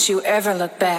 Don't you ever look back.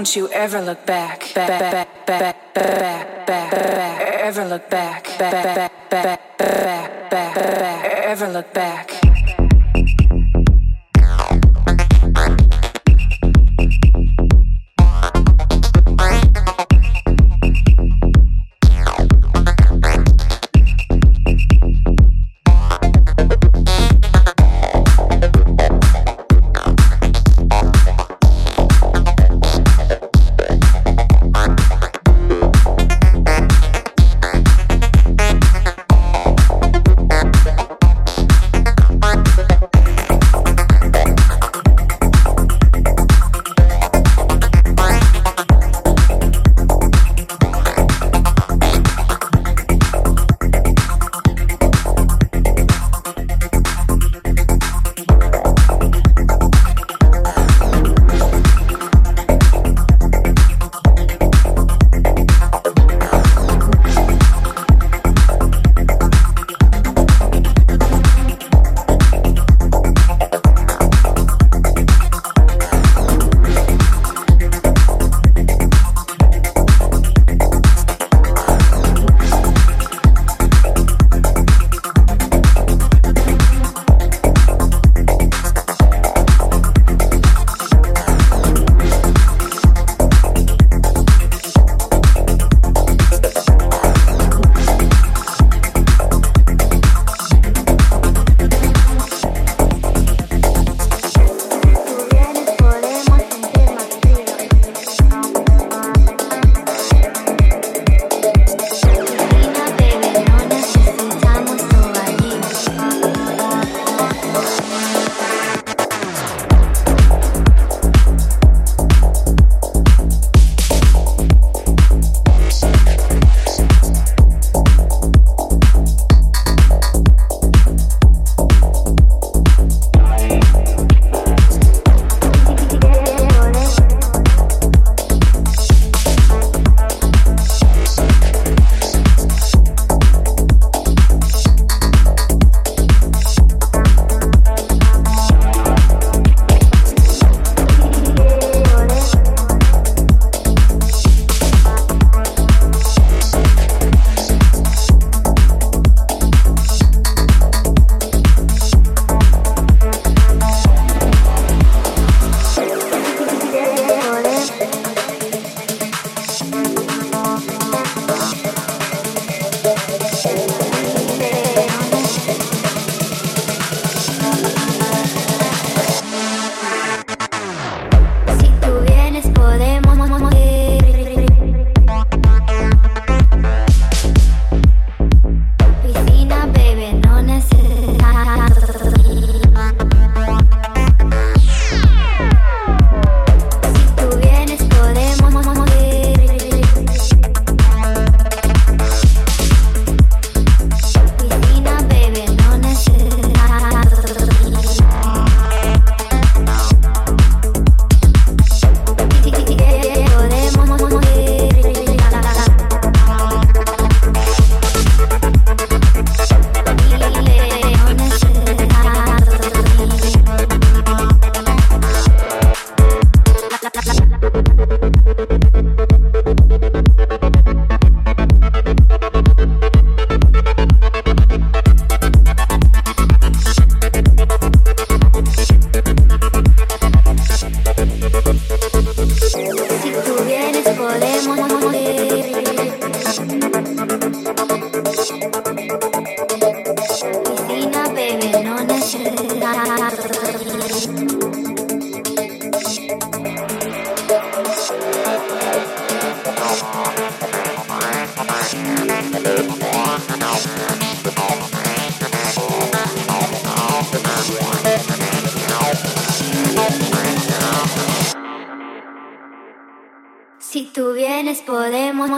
Don't you ever look back, back, back, back, back, back, back, back, ever look back, back, back, back,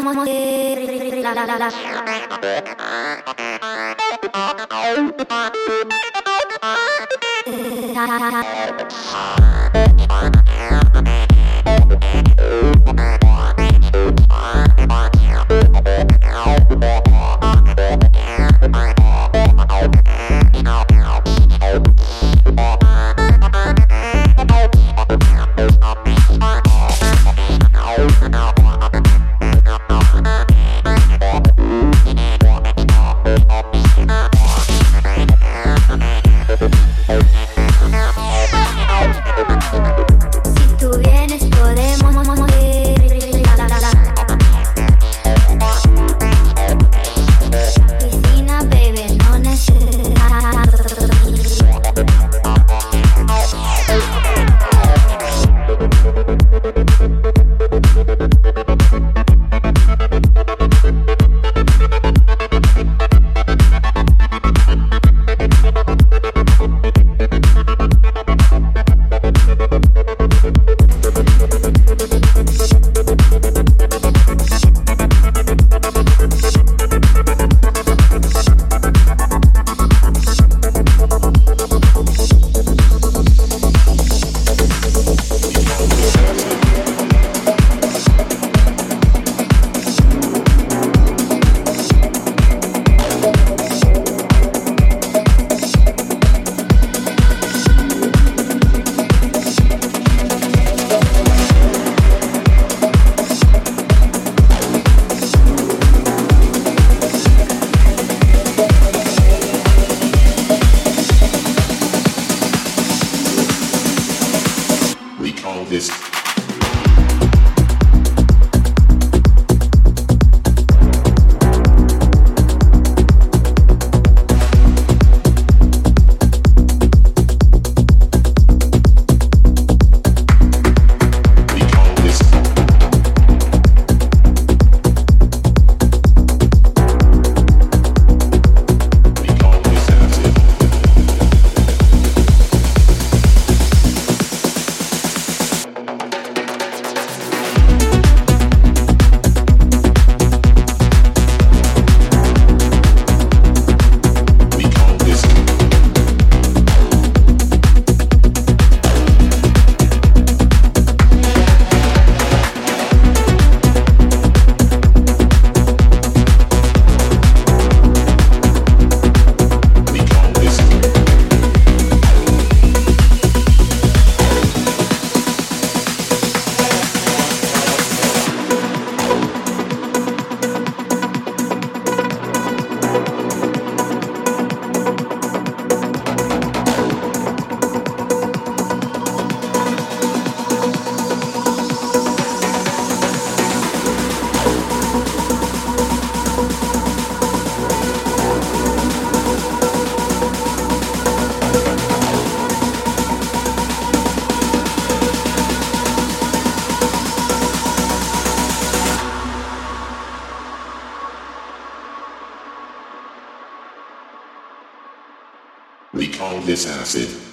la la la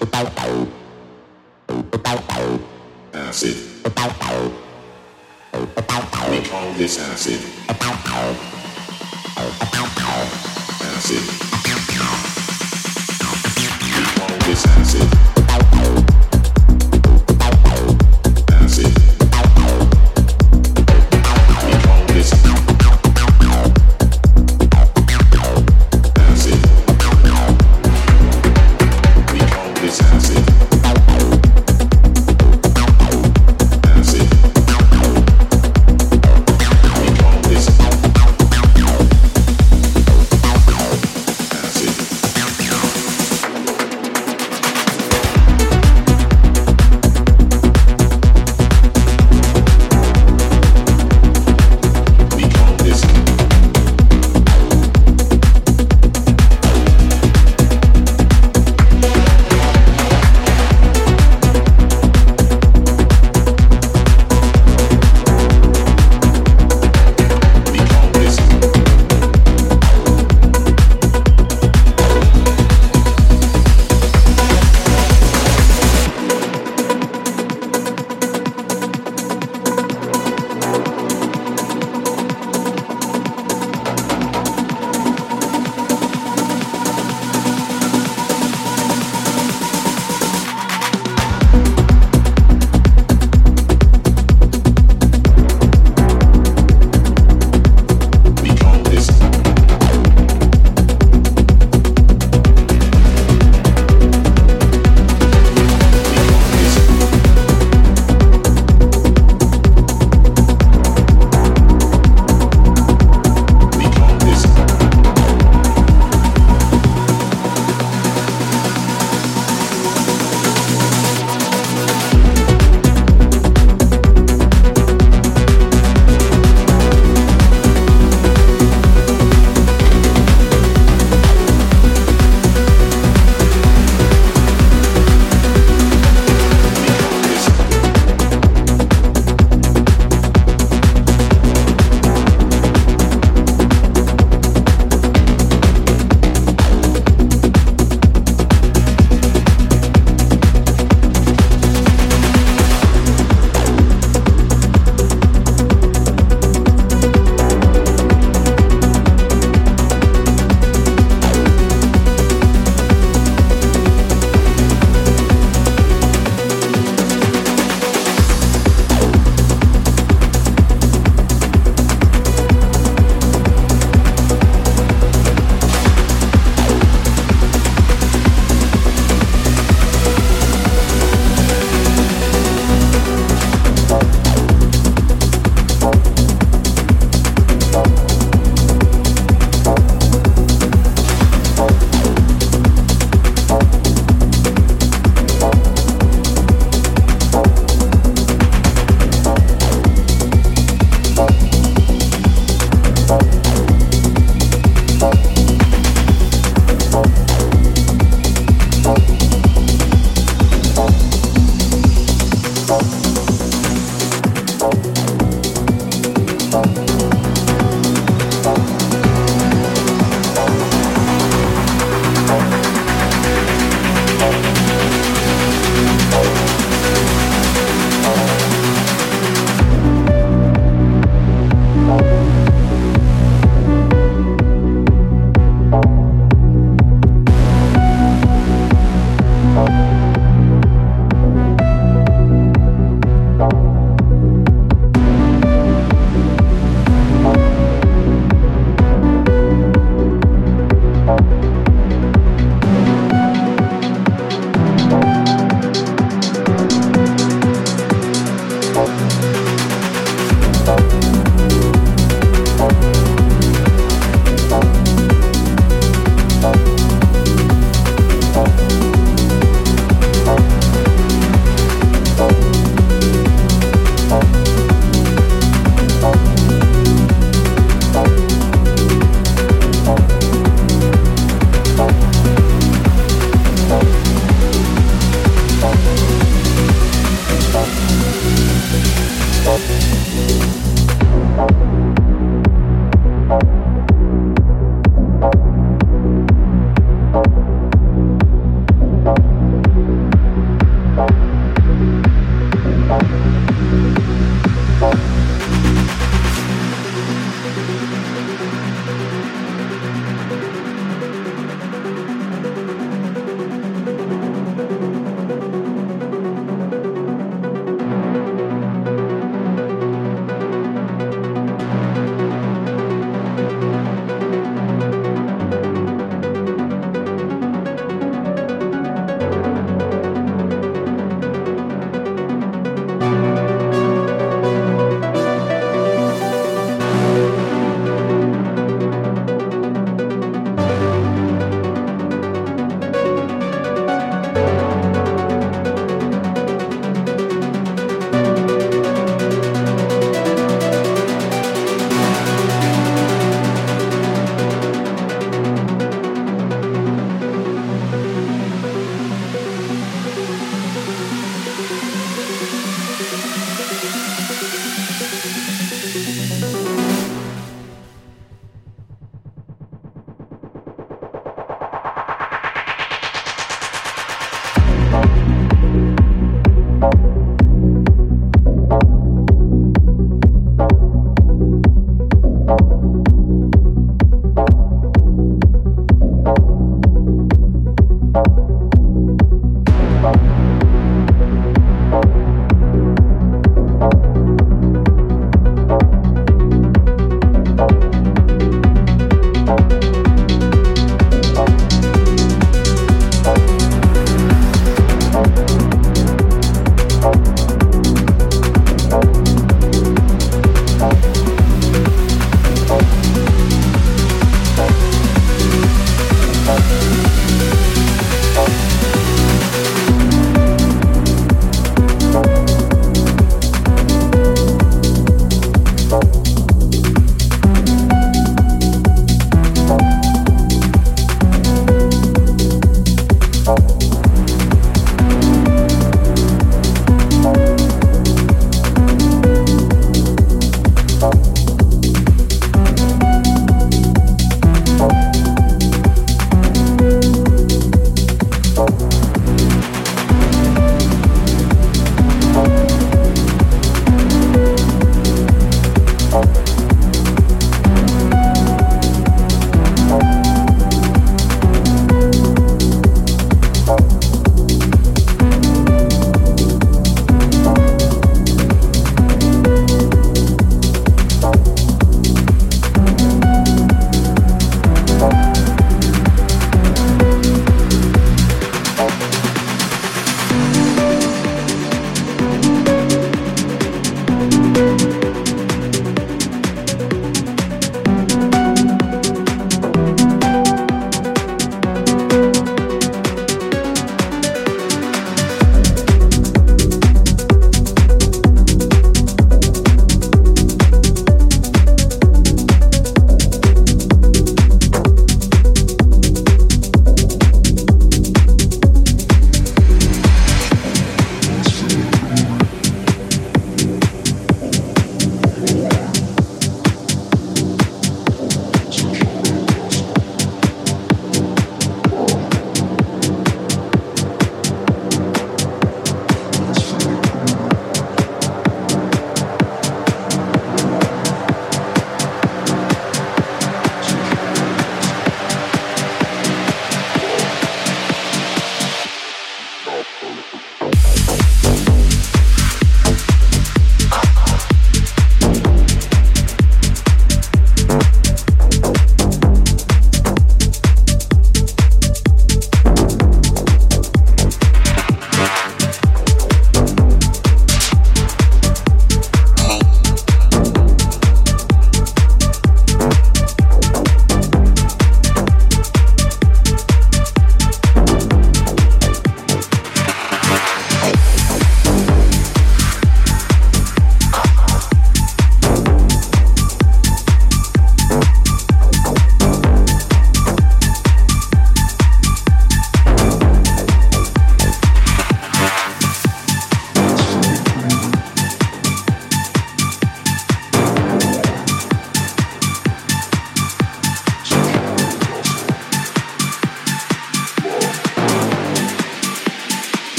Bye.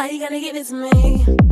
Are you gonna give to me?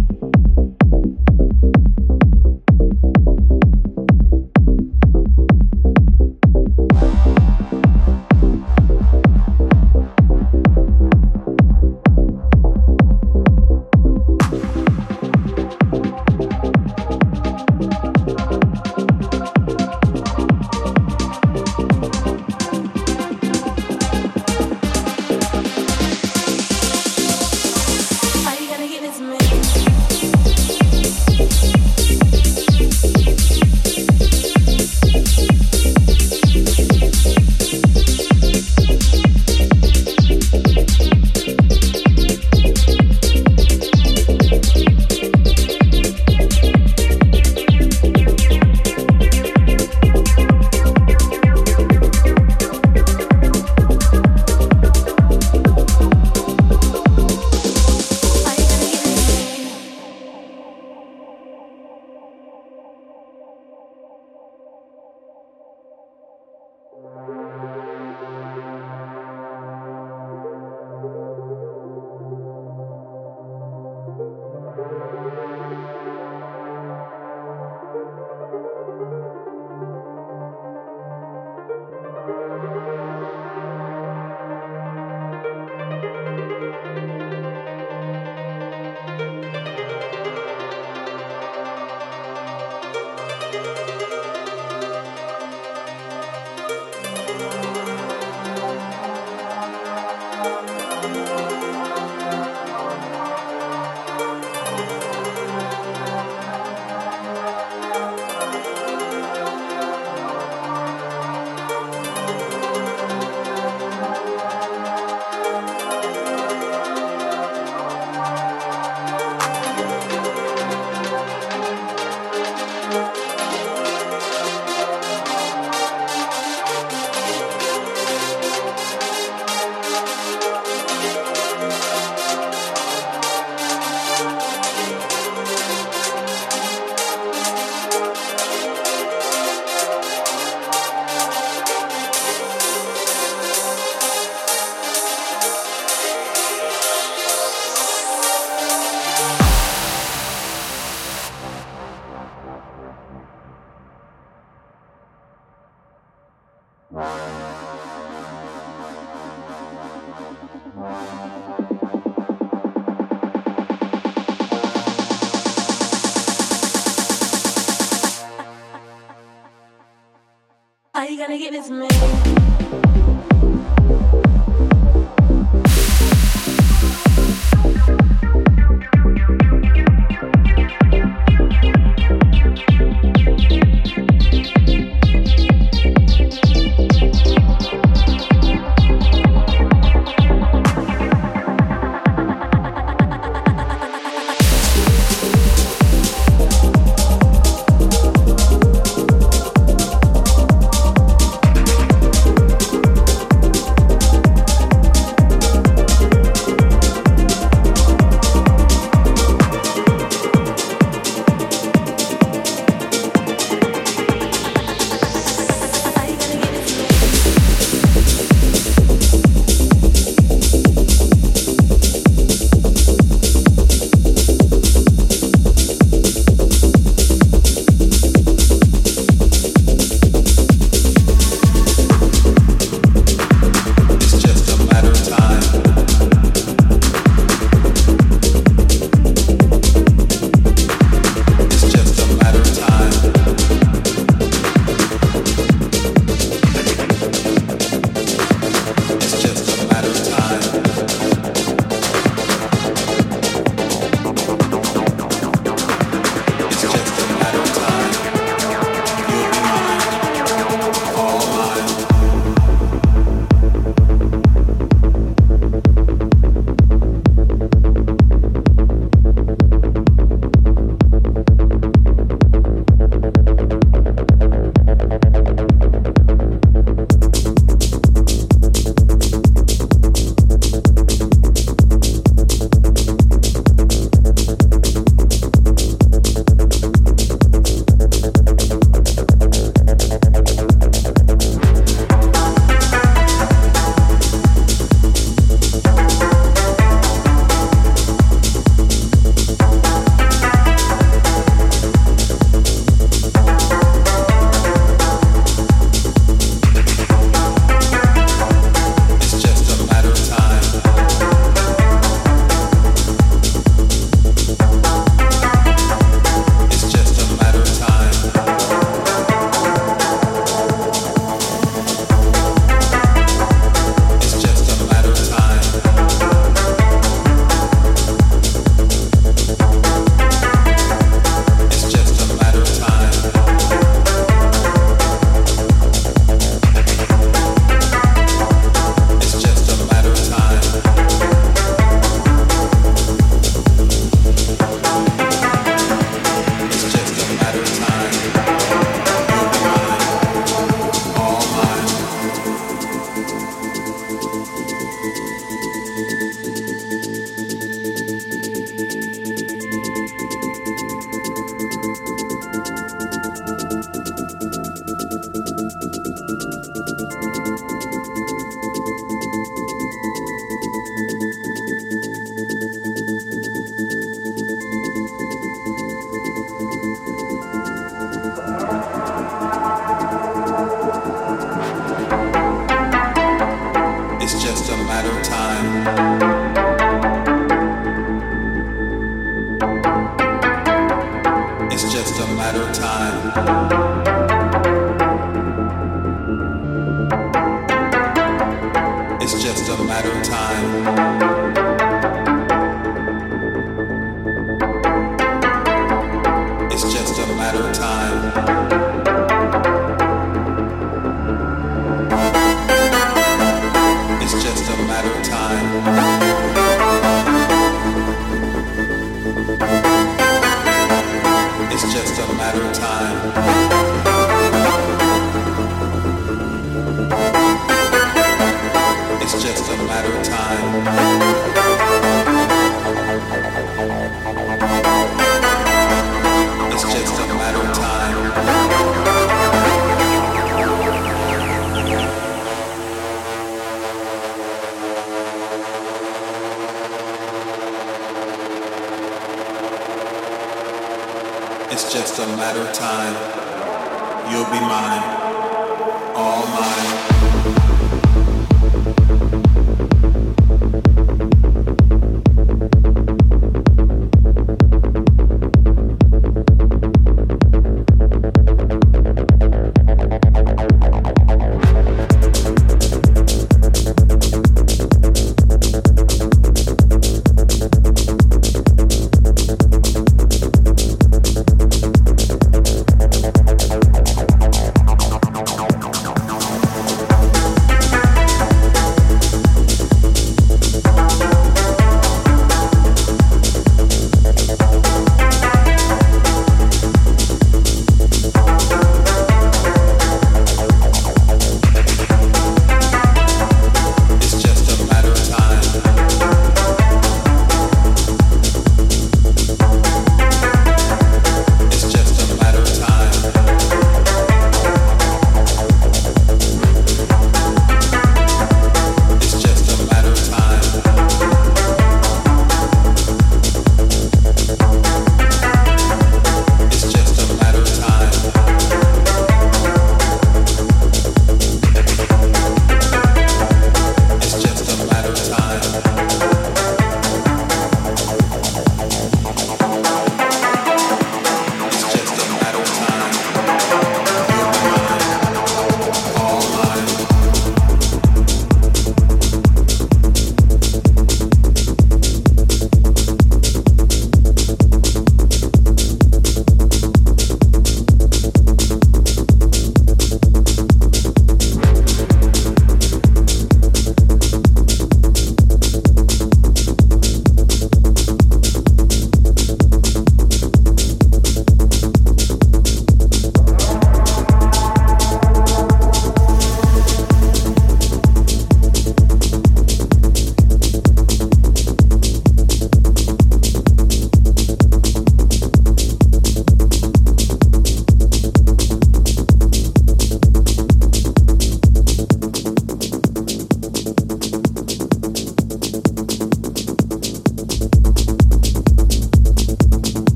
Matter of time.